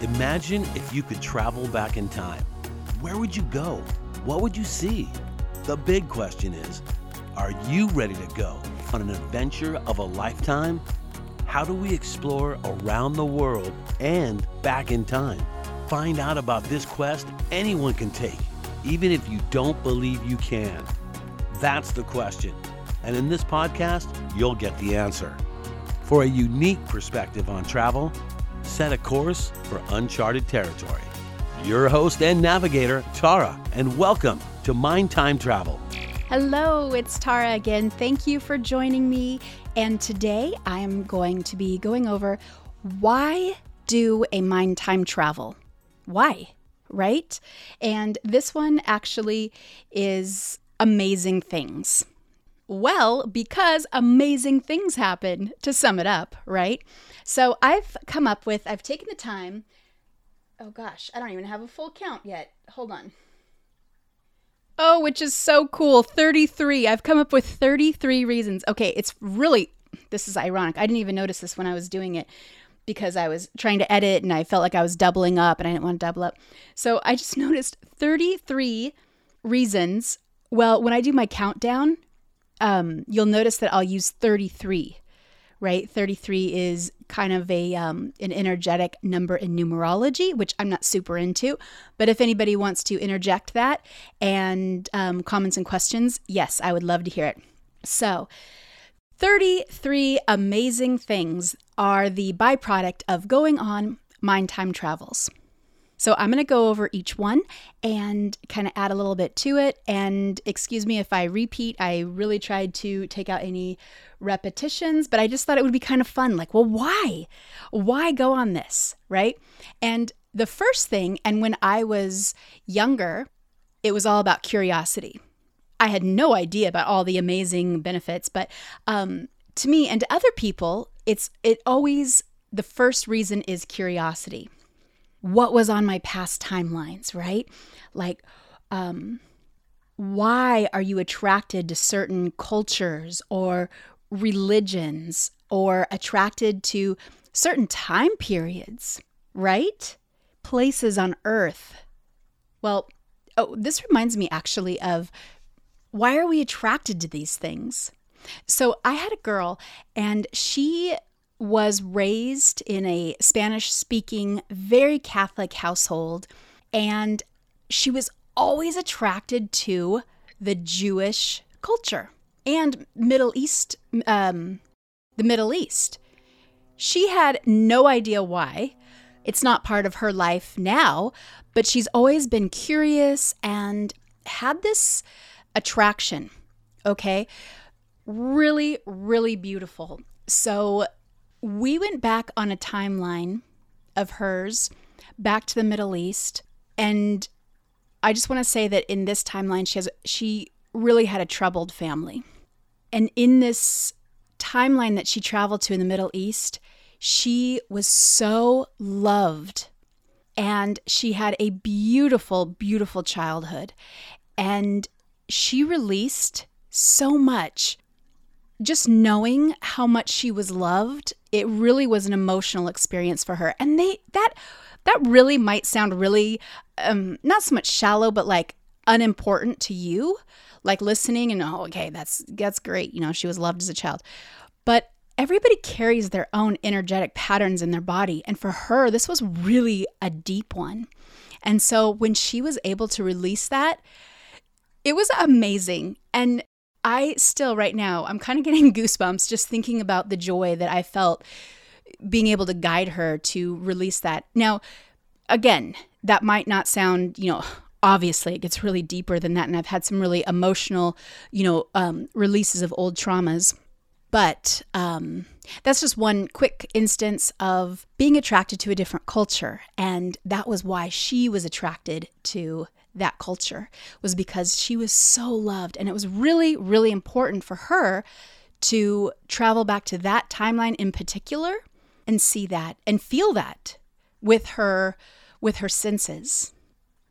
Imagine if you could travel back in time. Where would you go? What would you see? The big question is are you ready to go on an adventure of a lifetime? How do we explore around the world and back in time? Find out about this quest anyone can take, even if you don't believe you can. That's the question. And in this podcast, you'll get the answer. For a unique perspective on travel, set a course for uncharted territory. Your host and navigator, Tara, and welcome to Mind Time Travel. Hello, it's Tara again. Thank you for joining me. And today I am going to be going over why do a mind time travel? Why? Right? And this one actually is amazing things. Well, because amazing things happen, to sum it up, right? So I've come up with, I've taken the time. Oh gosh, I don't even have a full count yet. Hold on. Oh, which is so cool. 33. I've come up with 33 reasons. Okay, it's really, this is ironic. I didn't even notice this when I was doing it because I was trying to edit and I felt like I was doubling up and I didn't want to double up. So I just noticed 33 reasons. Well, when I do my countdown, um, you'll notice that I'll use 33 right? 33 is kind of a um, an energetic number in numerology, which I'm not super into. But if anybody wants to interject that and um, comments and questions, yes, I would love to hear it. So, 33 amazing things are the byproduct of going on mind time travels. So I'm going to go over each one and kind of add a little bit to it. And excuse me if I repeat, I really tried to take out any repetitions, but I just thought it would be kind of fun. Like, well, why? Why go on this? Right. And the first thing, and when I was younger, it was all about curiosity. I had no idea about all the amazing benefits, but um, to me and to other people, it's it always the first reason is curiosity what was on my past timelines, right? Like, um, why are you attracted to certain cultures or religions or attracted to certain time periods, right? Places on earth. Well, oh, this reminds me actually of why are we attracted to these things? So I had a girl and she was raised in a Spanish speaking, very Catholic household, and she was always attracted to the Jewish culture and Middle East, um, the Middle East. She had no idea why. It's not part of her life now, but she's always been curious and had this attraction. Okay. Really, really beautiful. So we went back on a timeline of hers back to the Middle East and I just want to say that in this timeline she has she really had a troubled family. And in this timeline that she traveled to in the Middle East, she was so loved and she had a beautiful beautiful childhood and she released so much just knowing how much she was loved, it really was an emotional experience for her. And they that that really might sound really um not so much shallow but like unimportant to you, like listening and oh okay, that's that's great, you know, she was loved as a child. But everybody carries their own energetic patterns in their body, and for her this was really a deep one. And so when she was able to release that, it was amazing. And I still, right now, I'm kind of getting goosebumps just thinking about the joy that I felt being able to guide her to release that. Now, again, that might not sound, you know, obviously it gets really deeper than that. And I've had some really emotional, you know, um, releases of old traumas. But um, that's just one quick instance of being attracted to a different culture. And that was why she was attracted to that culture was because she was so loved. And it was really really important for her to travel back to that timeline in particular and see that and feel that with her with her senses.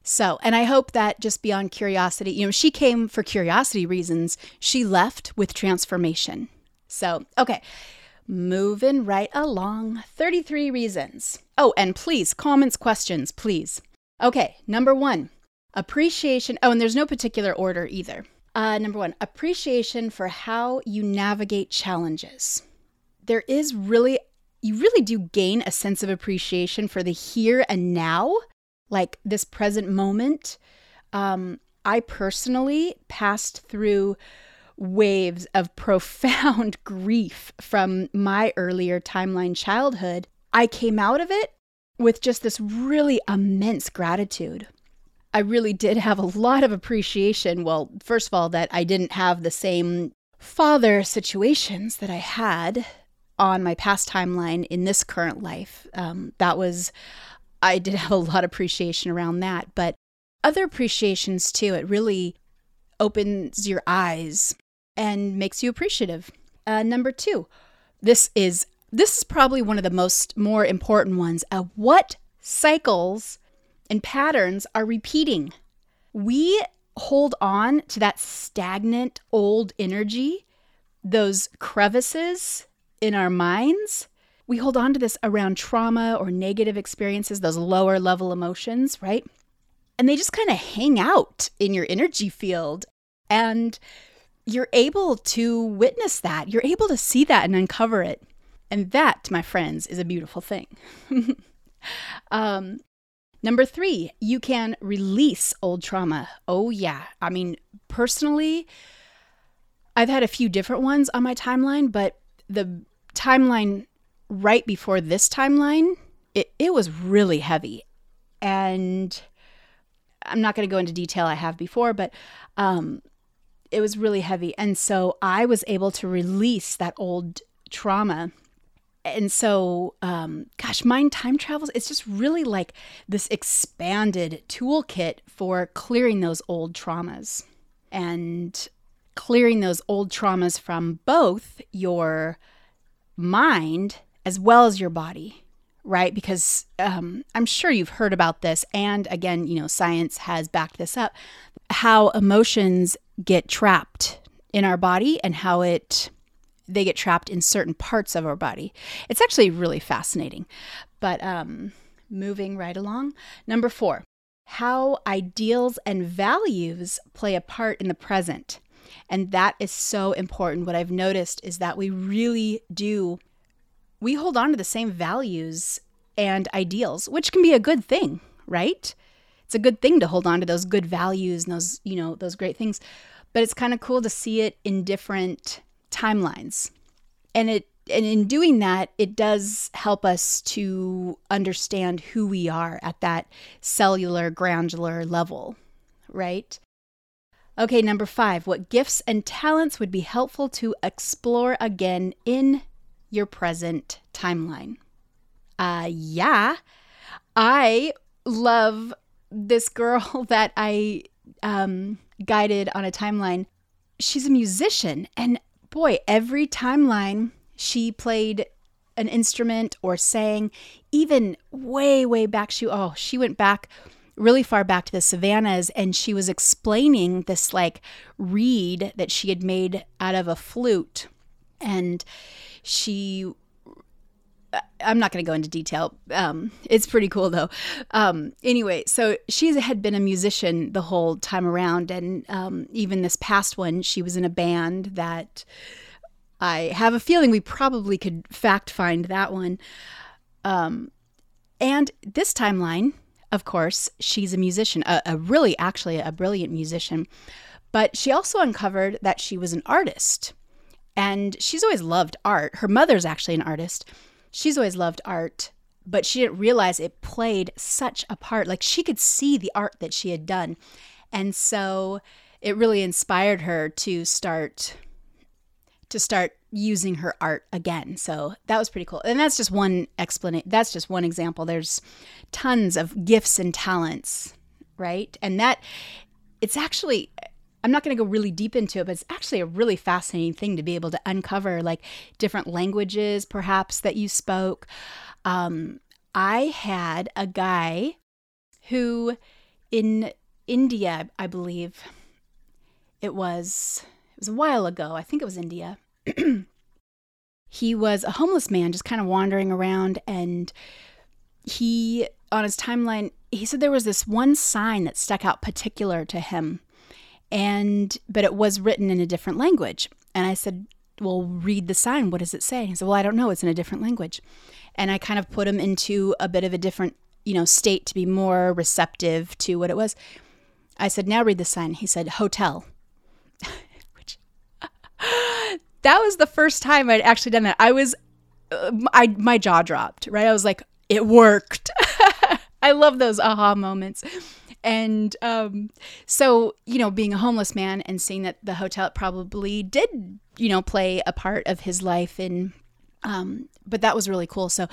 So and i hope that just beyond curiosity you know she came for curiosity reasons. She left with transformation. So okay moving right along. 33 reasons. Oh, and please, comments, questions, please. Okay, number one, appreciation. Oh, and there's no particular order either. Uh, number one, appreciation for how you navigate challenges. There is really, you really do gain a sense of appreciation for the here and now, like this present moment. Um, I personally passed through waves of profound grief from my earlier timeline childhood. I came out of it with just this really immense gratitude. I really did have a lot of appreciation. Well, first of all, that I didn't have the same father situations that I had on my past timeline in this current life. Um, that was, I did have a lot of appreciation around that. But other appreciations too, it really opens your eyes and makes you appreciative. Uh, number two, this is this is probably one of the most more important ones. Uh, what cycles and patterns are repeating. We hold on to that stagnant old energy, those crevices in our minds. We hold on to this around trauma or negative experiences, those lower level emotions, right? And they just kind of hang out in your energy field. And you're able to witness that. You're able to see that and uncover it. And that, my friends, is a beautiful thing. um, Number three, you can release old trauma. Oh, yeah. I mean, personally, I've had a few different ones on my timeline, but the timeline right before this timeline, it, it was really heavy. And I'm not going to go into detail I have before, but um, it was really heavy. And so I was able to release that old trauma and so um, gosh mind time travels it's just really like this expanded toolkit for clearing those old traumas and clearing those old traumas from both your mind as well as your body right? Because um, i'm sure you've heard about this and again you know science has backed this up how emotions get trapped in our body and how it they get trapped in certain parts of our body. It's actually really fascinating. But um, moving right along. Number four, how ideals and values play a part in the present. And that is so important. What I've noticed is that we really do, we hold on to the same values and ideals, which can be a good thing, right? It's a good thing to hold on to those good values and those, you know, those great things. But it's kind of cool to see it in different timelines. And it and in doing that, it does help us to understand who we are at that cellular, granular level, right? Okay, number five, what gifts and talents would be helpful to explore again in your present timeline? Uh, yeah, I love this girl that I um, guided on a timeline. She's a musician, and boy, every timeline she played an instrument or sang, even way, way back. She, oh, she went back really far back to the savannas and she was explaining this like reed that she had made out of a flute. And she I'm not going to go into detail. Um, it's pretty cool though. Um, anyway, so she had been a musician the whole time around, and um, even this past one, she was in a band that I have a feeling we probably could fact find that one. Um, and this timeline, of course, she's a musician, a, a really, actually, a brilliant musician. But she also uncovered that she was an artist. And she's always loved art. Her mother's actually an artist. She's always loved art, but she didn't realize it played such a part. Like she could see the art that she had done. And so it really inspired her to start to start using her art again. So that was pretty cool. And that's just one explanation. That's just one example. There's tons of gifts and talents, right? And that it's actually I'm not going to go really deep into it, but it's actually a really fascinating thing to be able to uncover like different languages perhaps that you spoke. Um, I had a guy who in India, I believe it was it was a while ago. I think it was India. he was a homeless man just kind of wandering around and he, on his timeline, he said there was this one sign that stuck out particular to him and but it was written in a different language. And i said well read the sign. What does it say? He said well i don't know. It's in a different language. And i kind of put him into a bit of a different you know state to be more receptive to what it was. I said now read the sign. He said hotel. Which that was the first time i'd actually done that. I was uh, I my jaw dropped right? I was like it worked. I love those aha moments and um, so, you know, being a homeless man and seeing that the hotel probably did, you know, play a part of his life. And, um, but that was really cool. So,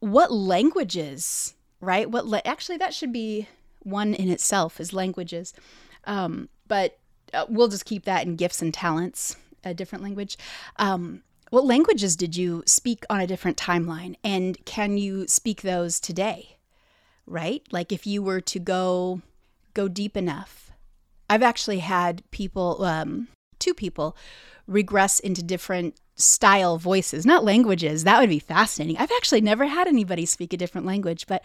what languages, right? What, actually, that should be one in itself is languages. Um, but uh, we'll just keep that in gifts and talents, a different language. Um, what languages did you speak on a different timeline? And can you speak those today? Right? Like if you were to go go deep enough. I've actually had people um two people regress into different style voices, not languages. That would be fascinating. I've actually never had anybody speak a different language, but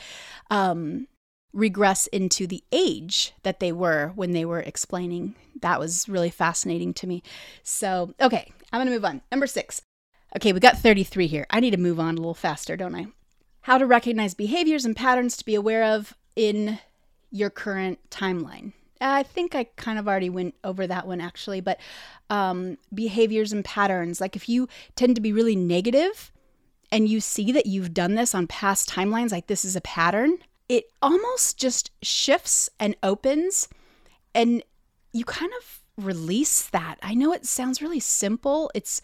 um regress into the age that they were when they were explaining. That was really fascinating to me. So, okay, I'm going to move on. Number 6. Okay, we got 33 here. I need to move on a little faster, don't I? How to recognize behaviors and patterns to be aware of in your current timeline. I think I kind of already went over that one actually, but um, behaviors and patterns. Like if you tend to be really negative and you see that you've done this on past timelines, like this is a pattern, it almost just shifts and opens and you kind of release that. I know it sounds really simple. It's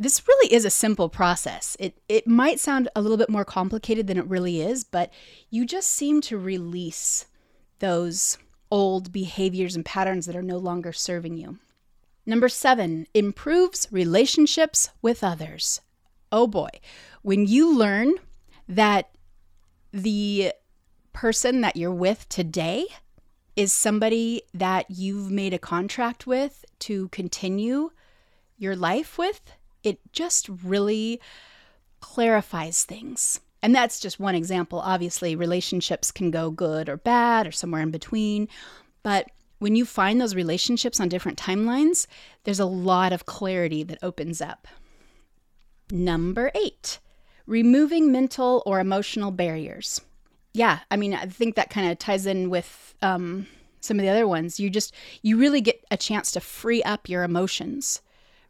this really is a simple process. It it might sound a little bit more complicated than it really is, but you just seem to release those old behaviors and patterns that are no longer serving you. Number 7, improves relationships with others. Oh boy. When you learn that the person that you're with today is somebody that you've made a contract with to continue your life with, it just really clarifies things. And that's just one example. Obviously, relationships can go good or bad or somewhere in between. But when you find those relationships on different timelines, there's a lot of clarity that opens up. Number eight, removing mental or emotional barriers. Yeah, I mean, I think that kind of ties in with um, some of the other ones. You just, you really get a chance to free up your emotions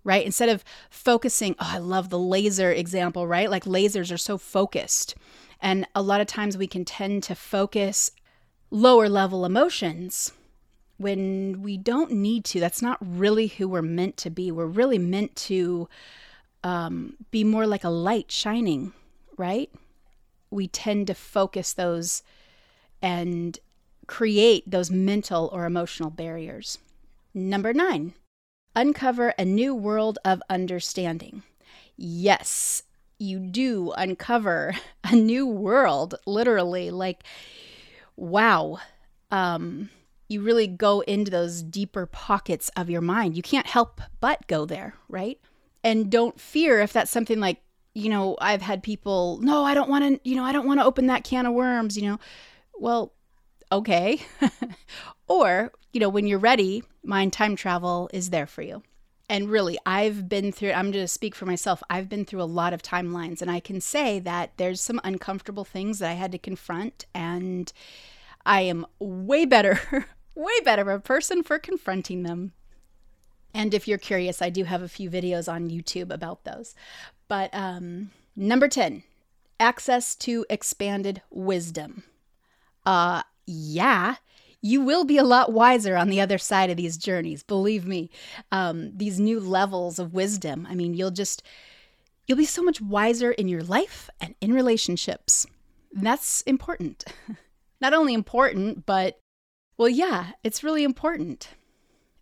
right? Instead of focusing, oh, I love the laser example, right? Like lasers are so focused. And a lot of times we can tend to focus lower level emotions when we don't need to. That's not really who we're meant to be. We're really meant to um, be more like a light shining, right? We tend to focus those and create those mental or emotional barriers. Number nine, uncover a new world of understanding. Yes, you do uncover a new world, literally. Like, wow. Um, you really go into those deeper pockets of your mind. You can't help but go there, right? And don't fear if that's something like, you know, I've had people, no, I don't want to, you know, I don't want to open that can of worms, you know. Well, okay. or, you know, when you're ready, mind time travel is there for you. And really, I've been through, I'm going to speak for myself. I've been through a lot of timelines, and I can say that there's some uncomfortable things that I had to confront, and I am way better, way better of a person for confronting them. And if you're curious, I do have a few videos on YouTube about those. But um, number 10, access to expanded wisdom. Uh, yeah, you will be a lot wiser on the other side of these journeys. Believe me, um, these new levels of wisdom. I mean, you'll just, you'll be so much wiser in your life and in relationships. That's important. Not only important, but, well, yeah, it's really important.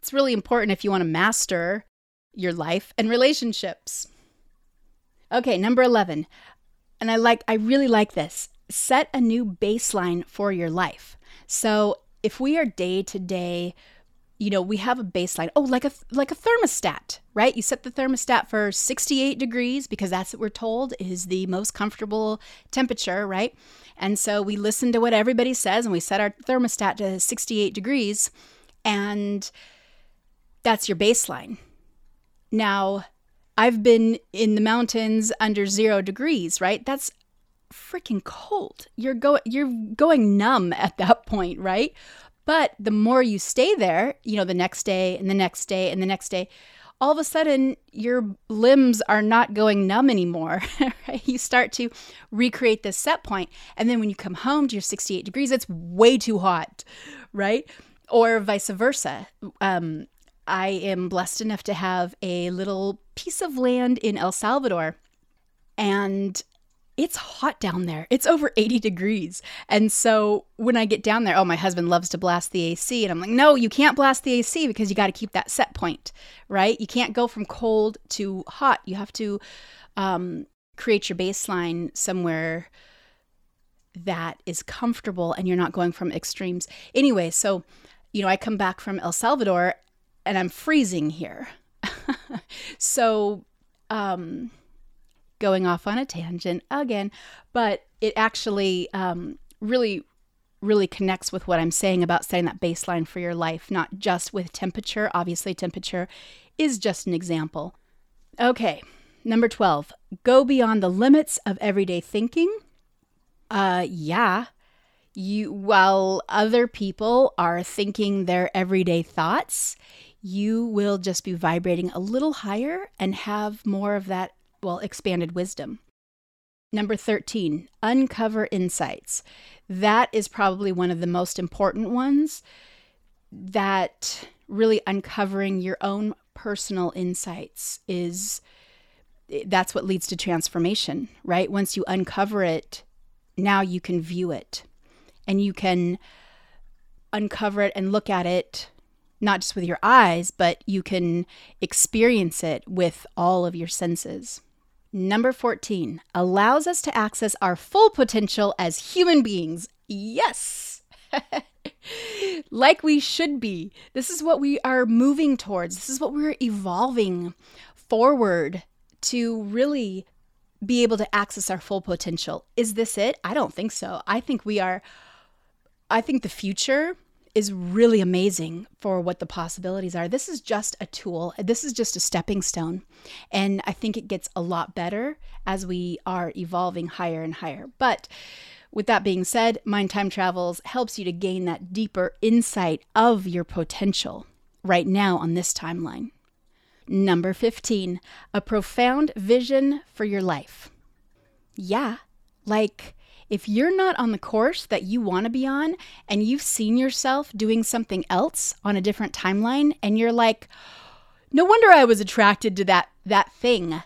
It's really important if you want to master your life and relationships. Okay, number 11. And I like I really like this. Set a new baseline for your life. So, if we are day to day you know, we have a baseline. Oh, like a like a thermostat, right? You set the thermostat for 68 degrees because that's what we're told is the most comfortable temperature, right? And so we listen to what everybody says and we set our thermostat to 68 degrees and that's your baseline. Now, I've been in the mountains under 0 degrees, right? That's freaking cold. You're going you're going numb at that point, right? But the more you stay there, you know, the next day and the next day and the next day, all of a sudden your limbs are not going numb anymore. Right? You start to recreate this set point, and then when you come home to your 68 degrees, it's way too hot, right? Or vice versa. Um, I am blessed enough to have a little piece of land in El Salvador. And it's hot down there. It's over 80 degrees. And so when I get down there, oh, my husband loves to blast the AC. And I'm like, no, you can't blast the AC because you got to keep that set point, right? You can't go from cold to hot. You have to um, create your baseline somewhere that is comfortable and you're not going from extremes. Anyway, so, you know, I come back from El Salvador and I'm freezing here. so, um, going off on a tangent again, but it actually um, really, really connects with what I'm saying about setting that baseline for your life, not just with temperature. Obviously, temperature is just an example. Okay, number 12, go beyond the limits of everyday thinking. Uh, yeah. You, while other people are thinking their everyday thoughts, you will just be vibrating a little higher and have more of that well, expanded wisdom. Number 13, uncover insights. That is probably one of the most important ones that really uncovering your own personal insights is that's what leads to transformation, right? Once you uncover it, now you can view it and you can uncover it and look at it not just with your eyes, but you can experience it with all of your senses. Number 14 allows us to access our full potential as human beings. Yes! like we should be. This is what we are moving towards. This is what we're evolving forward to really be able to access our full potential. Is this it? I don't think so. I think we are, I think the future is really amazing for what the possibilities are. This is just a tool, this is just a stepping stone. And I think it gets a lot better as we are evolving higher and higher. But with that being said, Mind Time Travels helps you to gain that deeper insight of your potential right now on this timeline. Number 15, a profound vision for your life. Yeah, like if you're not on the course that you want to be on and you've seen yourself doing something else on a different timeline and you're like no wonder I was attracted to that that thing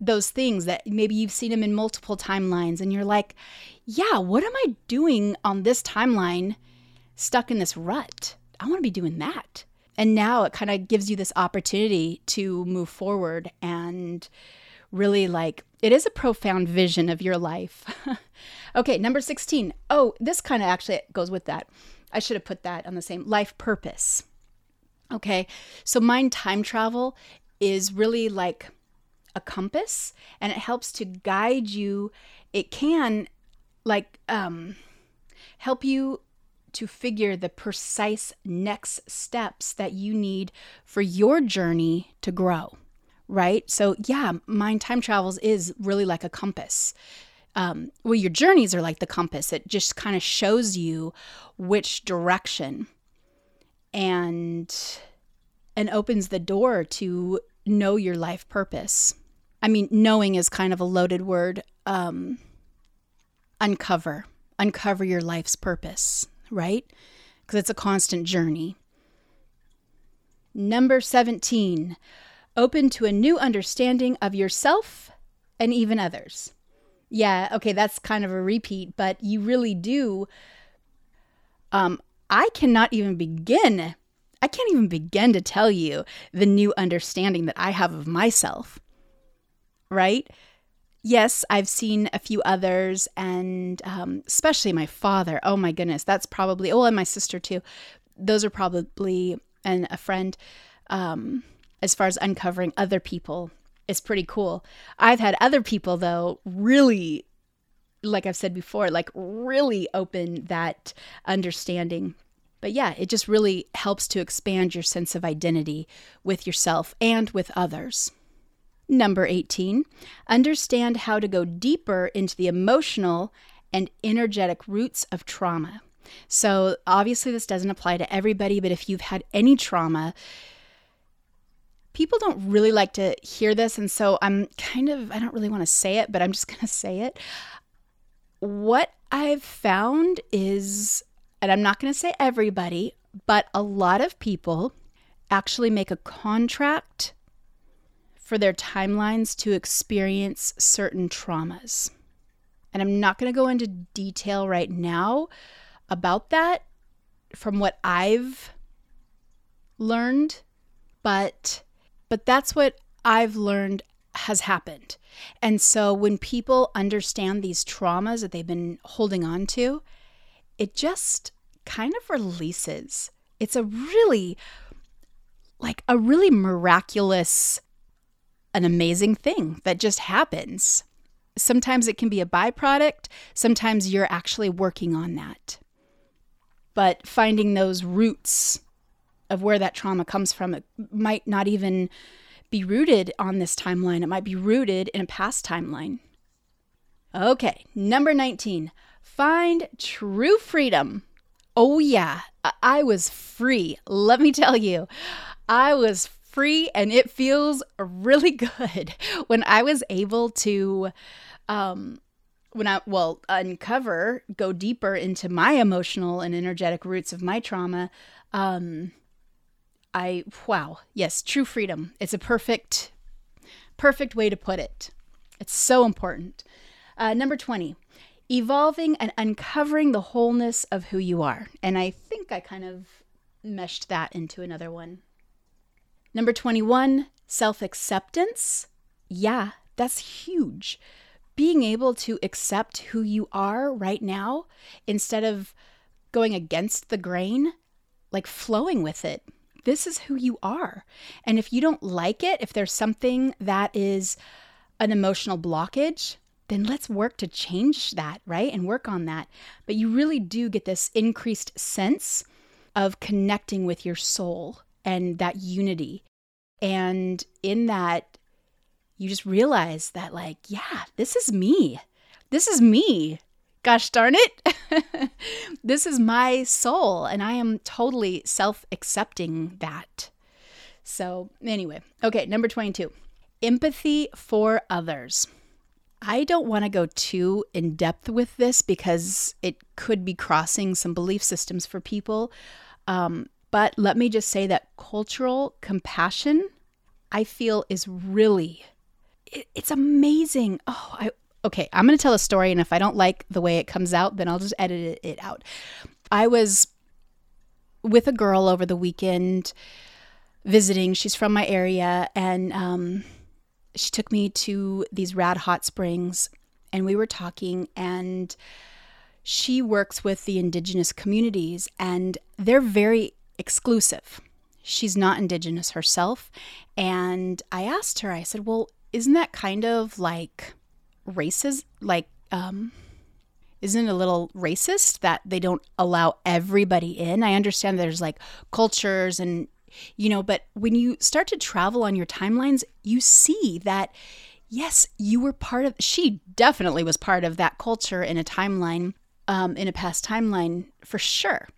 those things that maybe you've seen them in multiple timelines and you're like yeah what am I doing on this timeline stuck in this rut? I want to be doing that. And now it kind of gives you this opportunity to move forward and really like it is a profound vision of your life Okay, number 16. Oh, this kind of actually goes with that. I should have put that on the same life purpose. Okay, so mind time travel is really like a compass and it helps to guide you. It can like um, help you to figure the precise next steps that you need for your journey to grow, right? So, yeah, mind time travels is really like a compass um, well, your journeys are like the compass. It just kind of shows you which direction and and opens the door to know your life purpose. I mean, knowing is kind of a loaded word. Um, uncover, uncover your life's purpose, right? Because it's a constant journey. Number 17, open to a new understanding of yourself and even others. Yeah, okay, that's kind of a repeat, but you really do. Um, I cannot even begin. I can't even begin to tell you the new understanding that I have of myself. Right? Yes, I've seen a few others, and um, especially my father. Oh my goodness, that's probably, oh, and my sister too. Those are probably and a friend um, as far as uncovering other people is pretty cool. I've had other people, though, really, like I've said before, like really open that understanding. But yeah, it just really helps to expand your sense of identity with yourself and with others. Number 18, understand how to go deeper into the emotional and energetic roots of trauma. So, obviously, this doesn't apply to everybody, but if you've had any trauma, people don't really like to hear this. And so I'm kind of, I don't really want to say it, but I'm just going to say it. What I've found is, and I'm not going to say everybody, but a lot of people actually make a contract for their timelines to experience certain traumas. And I'm not going to go into detail right now about that from what I've learned, but but that's what I've learned has happened. And so when people understand these traumas that they've been holding on to, it just kind of releases. It's a really like a really miraculous an amazing thing that just happens. Sometimes it can be a byproduct, sometimes you're actually working on that. But finding those roots of where that trauma comes from, it might not even be rooted on this timeline. It might be rooted in a past timeline. Okay, number 19, find true freedom. Oh, yeah, I was free. Let me tell you, I was free and it feels really good when I was able to um when I well uncover go deeper into my emotional and energetic roots of my trauma um I wow yes true freedom it's a perfect perfect way to put it it's so important uh, number 20 evolving and uncovering the wholeness of who you are and I think I kind of meshed that into another one Number 21, self acceptance. Yeah, that's huge. Being able to accept who you are right now instead of going against the grain, like flowing with it. This is who you are. And if you don't like it, if there's something that is an emotional blockage, then let's work to change that, right? And work on that. But you really do get this increased sense of connecting with your soul and that unity. And in that, you just realize that, like, yeah, this is me. This is me. Gosh darn it. this is my soul. And I am totally self accepting that. So, anyway, okay, number 22 empathy for others. I don't want to go too in depth with this because it could be crossing some belief systems for people. Um, but let me just say that cultural compassion, I feel, is really, it, it's amazing. Oh, I, okay, I'm going to tell a story, and if I don't like the way it comes out, then I'll just edit it out. I was with a girl over the weekend visiting. She's from my area, and um, she took me to these rad hot springs, and we were talking, and she works with the indigenous communities, and they're very exclusive. She's not indigenous herself. And I asked her, I said, well, isn't that kind of like racist? Like, um, isn't it a little racist that they don't allow everybody in? I understand there's like cultures and, you know, but when you start to travel on your timelines, you see that, yes, you were part of, she definitely was part of that culture in a timeline, um, in a past timeline for sure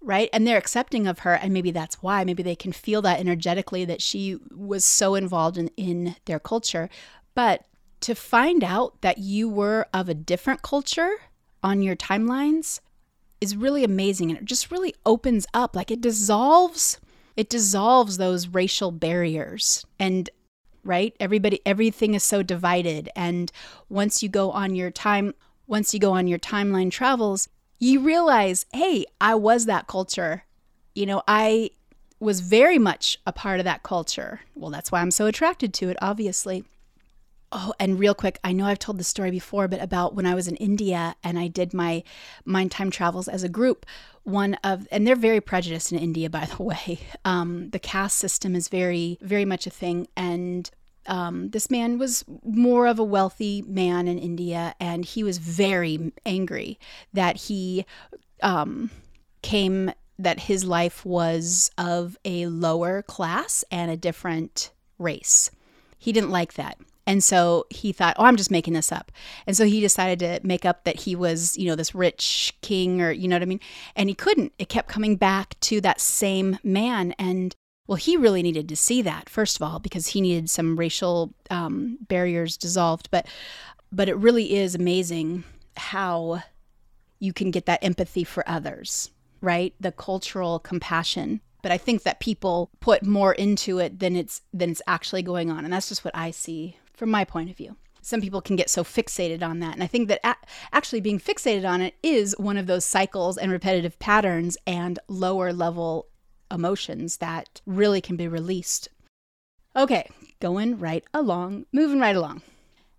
right? And they're accepting of her. And maybe that's why. Maybe they can feel that energetically that she was so involved in, in their culture. But to find out that you were of a different culture on your timelines is really amazing. And it just really opens up, like it dissolves. It dissolves those racial barriers and right everybody everything is so divided and once you go on your time once you go on your timeline travels you realize, hey, I was that culture. You know, I was very much a part of that culture. Well, that's why I'm so attracted to it, obviously. Oh, and real quick, I know I've told the story before, but about when I was in India and I did my mind time travels as a group. One of, and they're very prejudiced in India, by the way. Um, the caste system is very, very much a thing. And um, this man was more of a wealthy man in India, and he was very angry that he um, came, that his life was of a lower class and a different race. He didn't like that. And so he thought, oh, I'm just making this up. And so he decided to make up that he was, you know, this rich king or, you know what I mean? And he couldn't. It kept coming back to that same man. And well, he really needed to see that, first of all, because he needed some racial um, barriers dissolved. But, but it really is amazing how you can get that empathy for others, right? The cultural compassion but I think that people put more into it than it's than it's actually going on, and that's just what I see from my point of view. Some people can get so fixated on that, and I think that a- actually being fixated on it is one of those cycles and repetitive patterns and lower level emotions that really can be released. Okay, going right along, moving right along.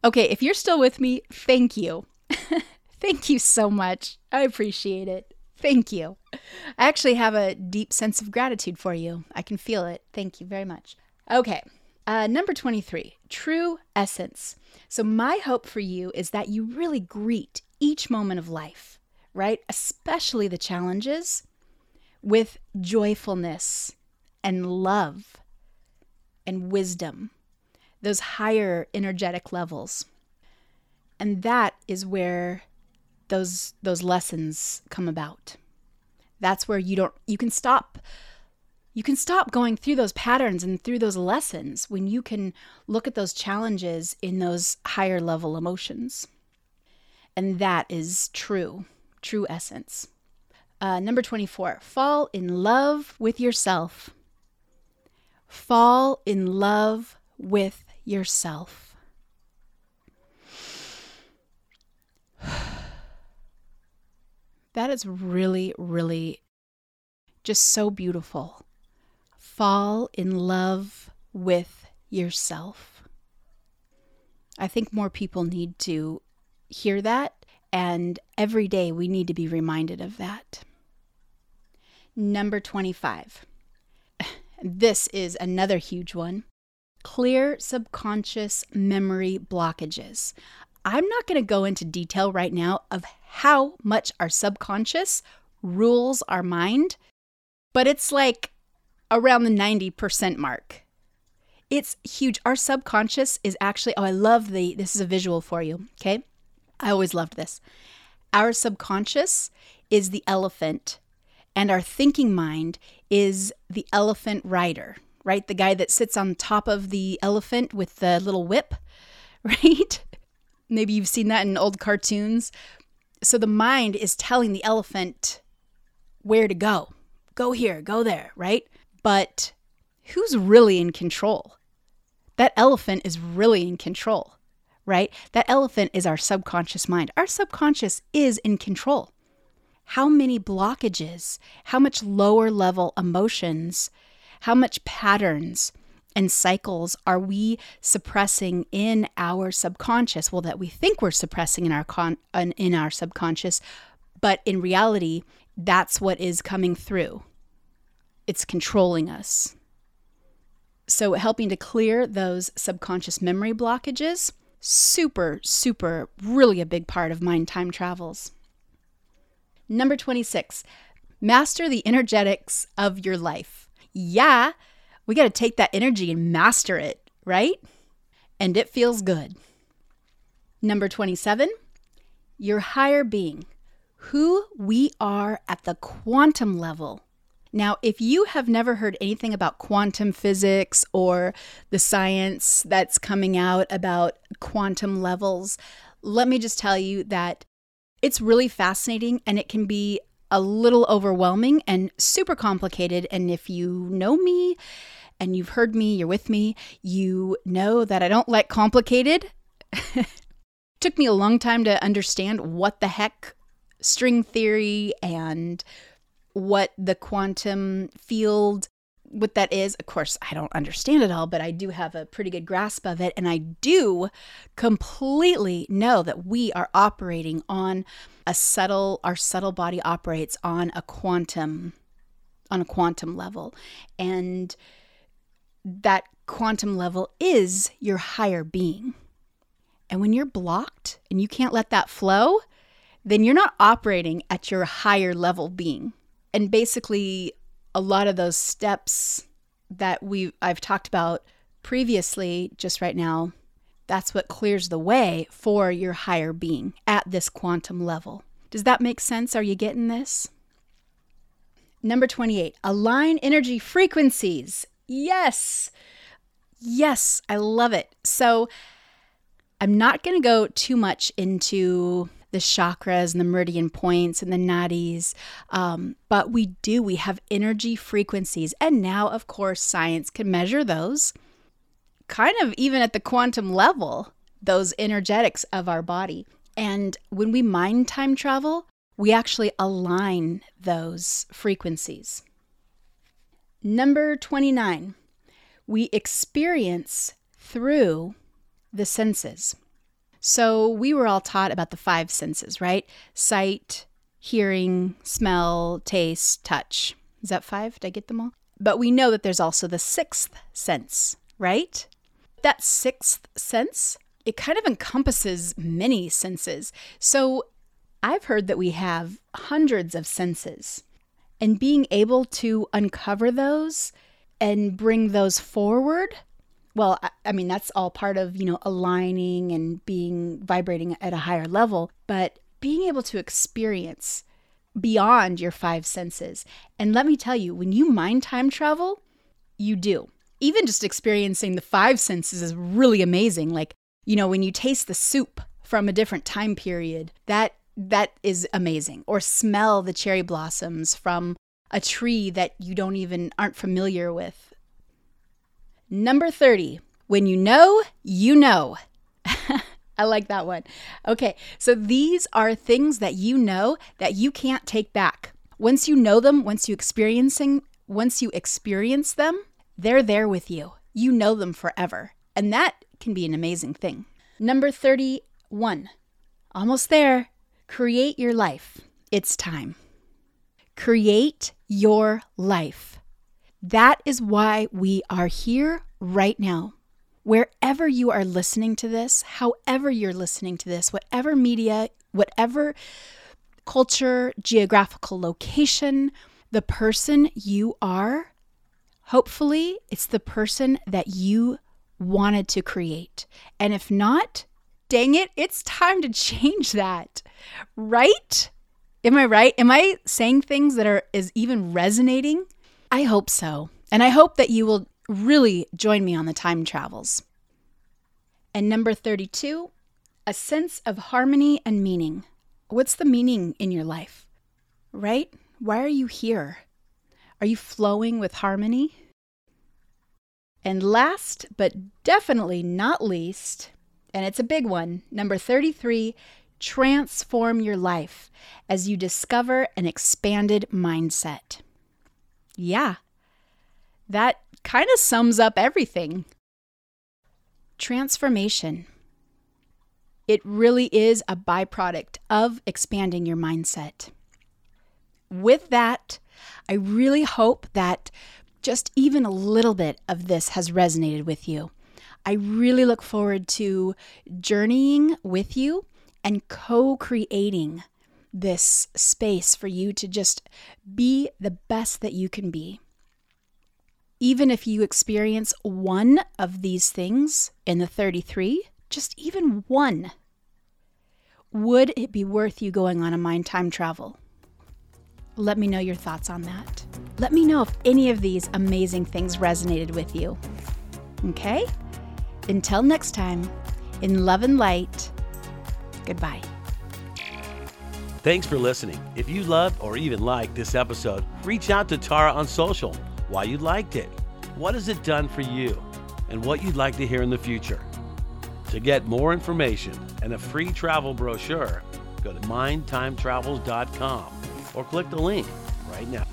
Okay, if you're still with me, thank you. thank you so much. I appreciate it. Thank you. I actually have a deep sense of gratitude for you. I can feel it. Thank you very much. Okay, uh, number 23, true essence. So, my hope for you is that you really greet each moment of life, right? Especially the challenges with joyfulness and love and wisdom, those higher energetic levels. And that is where those those lessons come about. That's where you don't you can stop you can stop going through those patterns and through those lessons when you can look at those challenges in those higher level emotions. And that is true, true essence. Uh, number 24, fall in love with yourself. Fall in love with yourself. That is really, really just so beautiful. Fall in love with yourself. I think more people need to hear that, and every day we need to be reminded of that. Number 25. This is another huge one clear subconscious memory blockages. I'm not going to go into detail right now of how much our subconscious rules our mind, but it's like around the 90% mark. It's huge. Our subconscious is actually, oh, I love the, this is a visual for you, okay? I always loved this. Our subconscious is the elephant, and our thinking mind is the elephant rider, right? The guy that sits on top of the elephant with the little whip, right? Maybe you've seen that in old cartoons. So the mind is telling the elephant where to go. Go here, go there, right? But who's really in control? That elephant is really in control, right? That elephant is our subconscious mind. Our subconscious is in control. How many blockages, how much lower level emotions, how much patterns, and cycles are we suppressing in our subconscious well that we think we're suppressing in our con- in our subconscious but in reality that's what is coming through it's controlling us so helping to clear those subconscious memory blockages super super really a big part of mind time travels number 26 master the energetics of your life yeah we got to take that energy and master it, right? And it feels good. Number 27, your higher being, who we are at the quantum level. Now, if you have never heard anything about quantum physics or the science that's coming out about quantum levels, let me just tell you that it's really fascinating and it can be a little overwhelming and super complicated. And if you know me, and you've heard me, you're with me, you know that I don't like complicated. Took me a long time to understand what the heck string theory and what the quantum field what that is. Of course, I don't understand it all, but I do have a pretty good grasp of it. And I do completely know that we are operating on a subtle, our subtle body operates on a quantum, on a quantum level. And that quantum level is your higher being. And when you're blocked and you can't let that flow, then you're not operating at your higher level being. And basically, a lot of those steps that we I've talked about previously just right now, that's what clears the way for your higher being at this quantum level. Does that make sense? Are you getting this? Number 28, align energy frequencies. Yes. Yes, I love it. So I'm not going to go too much into the chakras and the meridian points and the nadis. Um, but we do, we have energy frequencies. And now, of course, science can measure those kind of even at the quantum level, those energetics of our body. And when we mind time travel, we actually align those frequencies. Number 29, we experience through the senses. So we were all taught about the five senses, right? Sight, hearing, smell, taste, touch. Is that five? Did I get them all? But we know that there's also the sixth sense, right? That sixth sense, it kind of encompasses many senses. So I've heard that we have hundreds of senses. And being able to uncover those and bring those forward well I, I mean that's all part of you know aligning and being vibrating at a higher level but being able to experience beyond your five senses. And let me tell you when you mind time travel you do. Even just experiencing the five senses is really amazing. Like you know when you taste the soup from a different time period that that is amazing. Or smell the cherry blossoms from a tree that you don't even aren't familiar with Number 30, when you know, you know. I like that one. Okay, so these are things that you know that you can't take back. Once you know them, once you experiencing, once you experience them, they're there with you. You know them forever. And that can be an amazing thing. Number 31. Almost there. Create your life. It's time. Create your life. That is why we are here right now. Wherever you are listening to this, however you're listening to this, whatever media, whatever culture, geographical location, the person you are, hopefully it's the person that you wanted to create. And if not, dang it, it's time to change that. Right? Am I right? Am I saying things that are is even resonating? I hope so. And I hope that you will really join me on the time travels. And number 32, a sense of harmony and meaning. What's the meaning in your life? Right? Why are you here? Are you flowing with harmony? And last but definitely not least, and it's a big one, number 33, transform your life as you discover an expanded mindset. Yeah. That kind of sums up everything. Transformation. It really is a byproduct of expanding your mindset. With that, I really hope that just even a little bit of this has resonated with you. I really look forward to journeying with you and co creating this space for you to just be the best that you can be. Even if you experience one of these things in the 33, just even one, would it be worth you going on a mind time travel? Let me know your thoughts on that. Let me know if any of these amazing things resonated with you. Okay? Until next time, in love and light, goodbye. Thanks for listening. If you loved or even liked this episode, reach out to Tara on social. Why you liked it, what has it done for you, and what you'd like to hear in the future. To get more information and a free travel brochure, go to mindtimetravels.com or click the link right now.